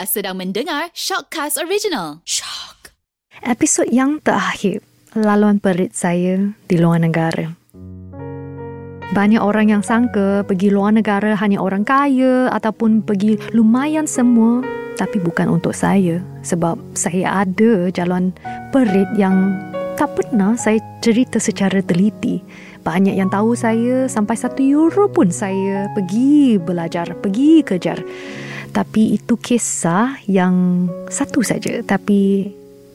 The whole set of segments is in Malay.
Sedang mendengar Shockcast Original. Shock. Episod yang terakhir, laluan perit saya di luar negara. Banyak orang yang sangka pergi luar negara hanya orang kaya ataupun pergi lumayan semua tapi bukan untuk saya sebab saya ada jalan perit yang tak pernah saya cerita secara teliti. Banyak yang tahu saya sampai satu euro pun saya pergi belajar, pergi kejar. Tapi itu kisah yang satu saja. Tapi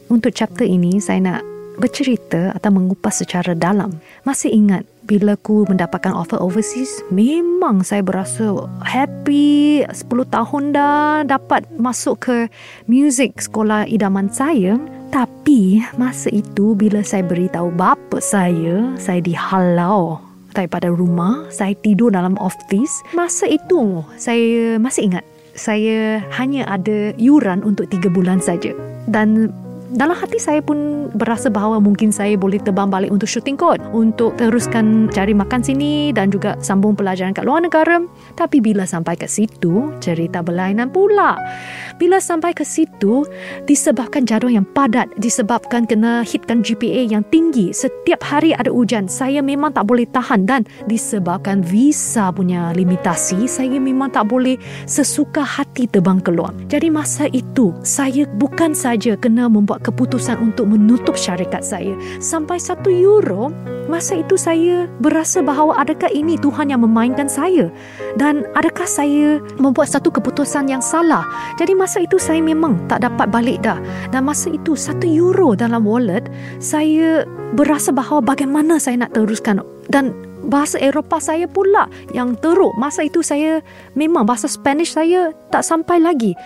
untuk chapter ini saya nak bercerita atau mengupas secara dalam. Masih ingat bila ku mendapatkan offer overseas, memang saya berasa happy 10 tahun dah dapat masuk ke music sekolah idaman saya. Tapi masa itu bila saya beritahu bapa saya, saya dihalau daripada rumah, saya tidur dalam office. Masa itu saya masih ingat saya hanya ada yuran untuk tiga bulan saja. Dan dalam hati saya pun berasa bahawa mungkin saya boleh terbang balik untuk shooting court untuk teruskan cari makan sini dan juga sambung pelajaran kat luar negara. Tapi bila sampai ke situ, cerita berlainan pula. Bila sampai ke situ, disebabkan jadual yang padat, disebabkan kena hitkan GPA yang tinggi, setiap hari ada hujan, saya memang tak boleh tahan dan disebabkan visa punya limitasi, saya memang tak boleh sesuka hati terbang keluar. Jadi masa itu, saya bukan saja kena membuat keputusan untuk menutup syarikat saya. Sampai satu euro, masa itu saya berasa bahawa adakah ini Tuhan yang memainkan saya? Dan adakah saya membuat satu keputusan yang salah? Jadi masa itu saya memang tak dapat balik dah. Dan masa itu satu euro dalam wallet, saya berasa bahawa bagaimana saya nak teruskan. Dan bahasa Eropah saya pula yang teruk. Masa itu saya memang bahasa Spanish saya tak sampai lagi.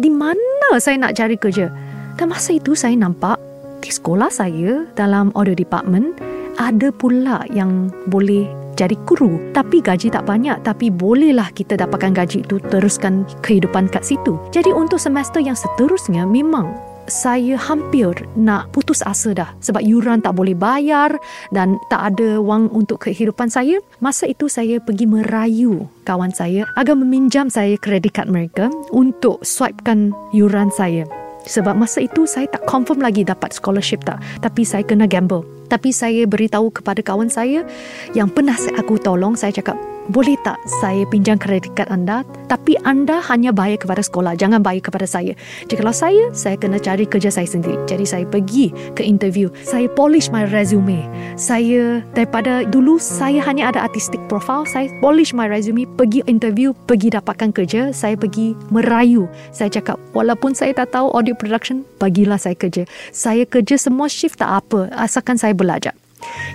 Di mana saya nak cari kerja? Dan masa itu saya nampak di sekolah saya dalam audio department ada pula yang boleh jadi kuru tapi gaji tak banyak tapi bolehlah kita dapatkan gaji itu teruskan kehidupan kat situ. Jadi untuk semester yang seterusnya memang saya hampir nak putus asa dah sebab yuran tak boleh bayar dan tak ada wang untuk kehidupan saya. Masa itu saya pergi merayu kawan saya agar meminjam saya kredit kad mereka untuk swipekan yuran saya. Sebab masa itu saya tak confirm lagi dapat scholarship tak. Tapi saya kena gamble. Tapi saya beritahu kepada kawan saya yang pernah aku tolong. Saya cakap, boleh tak saya pinjam kredit kad anda? Tapi anda hanya bayar kepada sekolah jangan bayar kepada saya. Jadi kalau saya saya kena cari kerja saya sendiri. Jadi saya pergi ke interview saya polish my resume. Saya daripada dulu saya hanya ada artistic profile saya polish my resume pergi interview pergi dapatkan kerja saya pergi merayu. Saya cakap walaupun saya tak tahu audio production bagilah saya kerja. Saya kerja semua shift tak apa asalkan saya belajar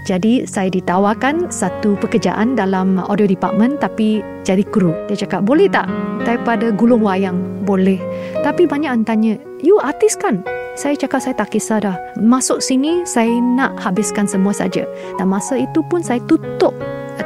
jadi saya ditawarkan satu pekerjaan dalam audio department tapi jadi kru. Dia cakap, boleh tak daripada gulung wayang? Boleh. Tapi banyak yang tanya, you artis kan? Saya cakap saya tak kisah dah. Masuk sini saya nak habiskan semua saja. Dan masa itu pun saya tutup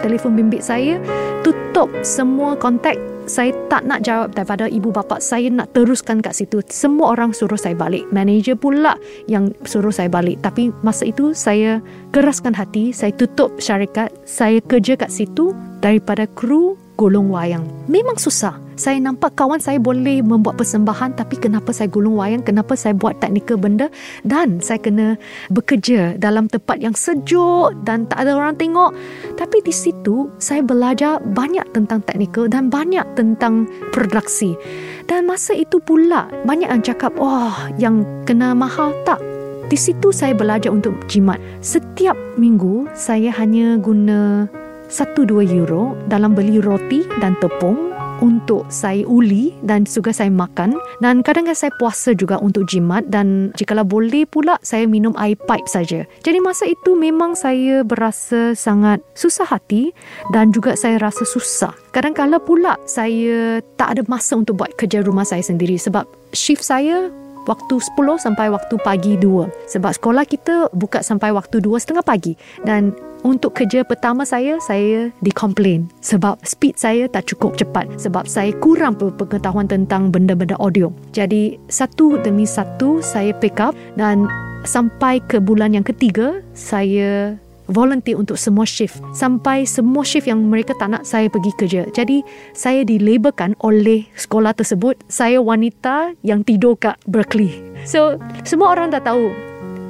telefon bimbit saya, tutup semua kontak saya tak nak jawab daripada ibu bapa. Saya nak teruskan kat situ. Semua orang suruh saya balik. Manager pula yang suruh saya balik. Tapi masa itu saya keraskan hati saya tutup syarikat saya kerja kat situ daripada kru gulung wayang. Memang susah. Saya nampak kawan saya boleh membuat persembahan tapi kenapa saya gulung wayang? Kenapa saya buat teknikal benda? Dan saya kena bekerja dalam tempat yang sejuk dan tak ada orang tengok. Tapi di situ saya belajar banyak tentang teknikal dan banyak tentang produksi. Dan masa itu pula banyak yang cakap oh yang kena mahal tak? Di situ saya belajar untuk jimat. Setiap minggu saya hanya guna 1-2 euro dalam beli roti dan tepung untuk saya uli dan juga saya makan dan kadang-kadang saya puasa juga untuk jimat dan jikalau boleh pula saya minum air pipe saja. Jadi masa itu memang saya berasa sangat susah hati dan juga saya rasa susah. Kadang-kadang pula saya tak ada masa untuk buat kerja rumah saya sendiri sebab shift saya waktu 10 sampai waktu pagi 2 sebab sekolah kita buka sampai waktu 2 setengah pagi. Dan untuk kerja pertama saya, saya dikomplain sebab speed saya tak cukup cepat. Sebab saya kurang pengetahuan tentang benda-benda audio. Jadi satu demi satu saya pick up. Dan sampai ke bulan yang ketiga saya volunteer untuk semua shift sampai semua shift yang mereka tak nak saya pergi kerja. Jadi saya dilabelkan oleh sekolah tersebut saya wanita yang tidur kat Berkeley. So semua orang dah tahu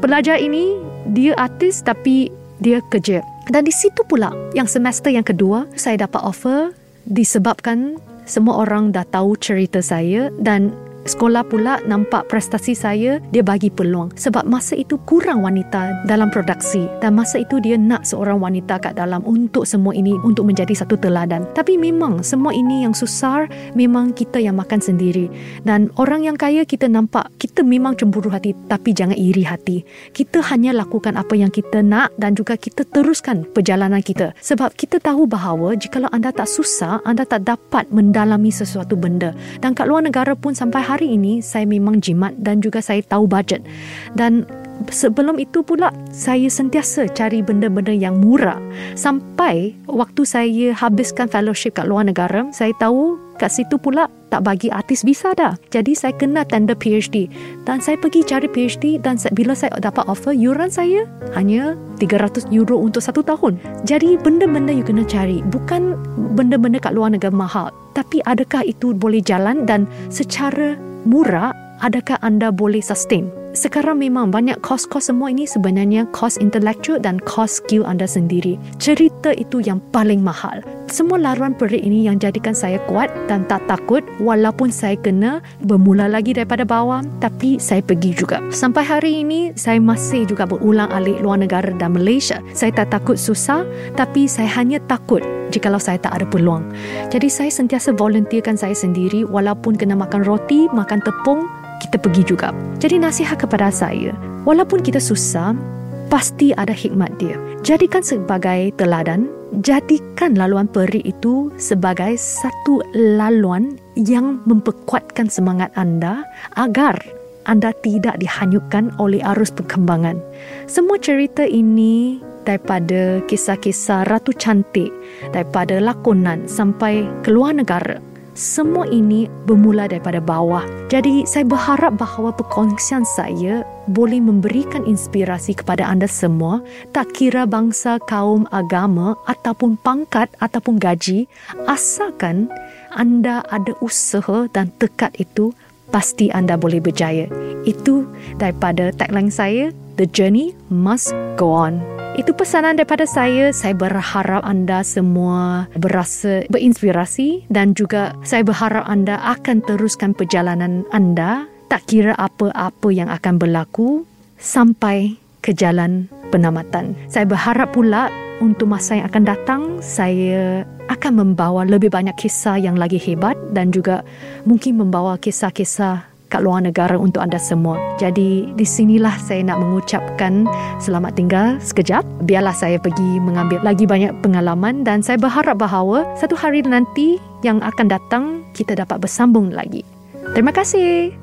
pelajar ini dia artis tapi dia kerja. Dan di situ pula yang semester yang kedua saya dapat offer disebabkan semua orang dah tahu cerita saya dan Sekolah pula nampak prestasi saya, dia bagi peluang. Sebab masa itu kurang wanita dalam produksi. Dan masa itu dia nak seorang wanita kat dalam untuk semua ini, untuk menjadi satu teladan. Tapi memang semua ini yang susah, memang kita yang makan sendiri. Dan orang yang kaya kita nampak, kita memang cemburu hati, tapi jangan iri hati. Kita hanya lakukan apa yang kita nak dan juga kita teruskan perjalanan kita. Sebab kita tahu bahawa jikalau anda tak susah, anda tak dapat mendalami sesuatu benda. Dan kat luar negara pun sampai hari ini saya memang jimat dan juga saya tahu budget. Dan sebelum itu pula saya sentiasa cari benda-benda yang murah. Sampai waktu saya habiskan fellowship kat luar negara saya tahu kat situ pula tak bagi artis visa dah. Jadi saya kena tender PhD dan saya pergi cari PhD dan bila saya dapat offer yuran saya hanya 300 euro untuk satu tahun. Jadi benda-benda you kena cari bukan benda-benda kat luar negara mahal. Tapi adakah itu boleh jalan dan secara murah adakah anda boleh sustain? Sekarang memang banyak kos-kos semua ini sebenarnya kos intellectual dan kos skill anda sendiri. Cerita itu yang paling mahal. Semua laruan perik ini yang jadikan saya kuat dan tak takut walaupun saya kena bermula lagi daripada bawah tapi saya pergi juga. Sampai hari ini saya masih juga berulang alik luar negara dan Malaysia. Saya tak takut susah tapi saya hanya takut jikalau saya tak ada peluang. Jadi saya sentiasa volunteerkan saya sendiri walaupun kena makan roti, makan tepung, kita pergi juga. Jadi nasihat kepada saya, walaupun kita susah, pasti ada hikmat dia. Jadikan sebagai teladan, jadikan laluan peri itu sebagai satu laluan yang memperkuatkan semangat anda agar anda tidak dihanyutkan oleh arus perkembangan. Semua cerita ini daripada kisah-kisah Ratu Cantik, daripada lakonan sampai keluar negara semua ini bermula daripada bawah. Jadi saya berharap bahawa perkongsian saya boleh memberikan inspirasi kepada anda semua tak kira bangsa, kaum, agama ataupun pangkat ataupun gaji asalkan anda ada usaha dan tekad itu pasti anda boleh berjaya. Itu daripada tagline saya, The Journey Must Go On. Itu pesanan daripada saya. Saya berharap anda semua berasa berinspirasi dan juga saya berharap anda akan teruskan perjalanan anda tak kira apa-apa yang akan berlaku sampai ke jalan penamatan. Saya berharap pula untuk masa yang akan datang saya akan membawa lebih banyak kisah yang lagi hebat dan juga mungkin membawa kisah-kisah kat luar negara untuk anda semua. Jadi di sinilah saya nak mengucapkan selamat tinggal sekejap. Biarlah saya pergi mengambil lagi banyak pengalaman dan saya berharap bahawa satu hari nanti yang akan datang kita dapat bersambung lagi. Terima kasih.